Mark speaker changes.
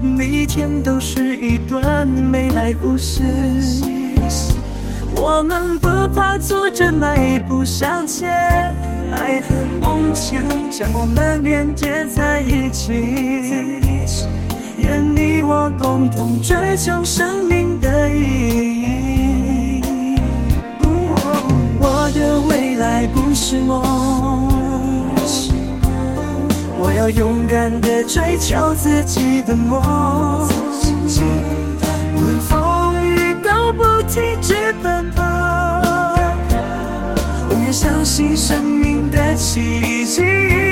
Speaker 1: 每天都是一段没来故事。我们不怕挫折迈步向前，爱和梦想将我们连接在一起。愿你我共同追求生命的意义。我的未来不是梦，要勇敢地追求自己的梦。无论风雨都不停止奔跑，我也相信生命的奇迹。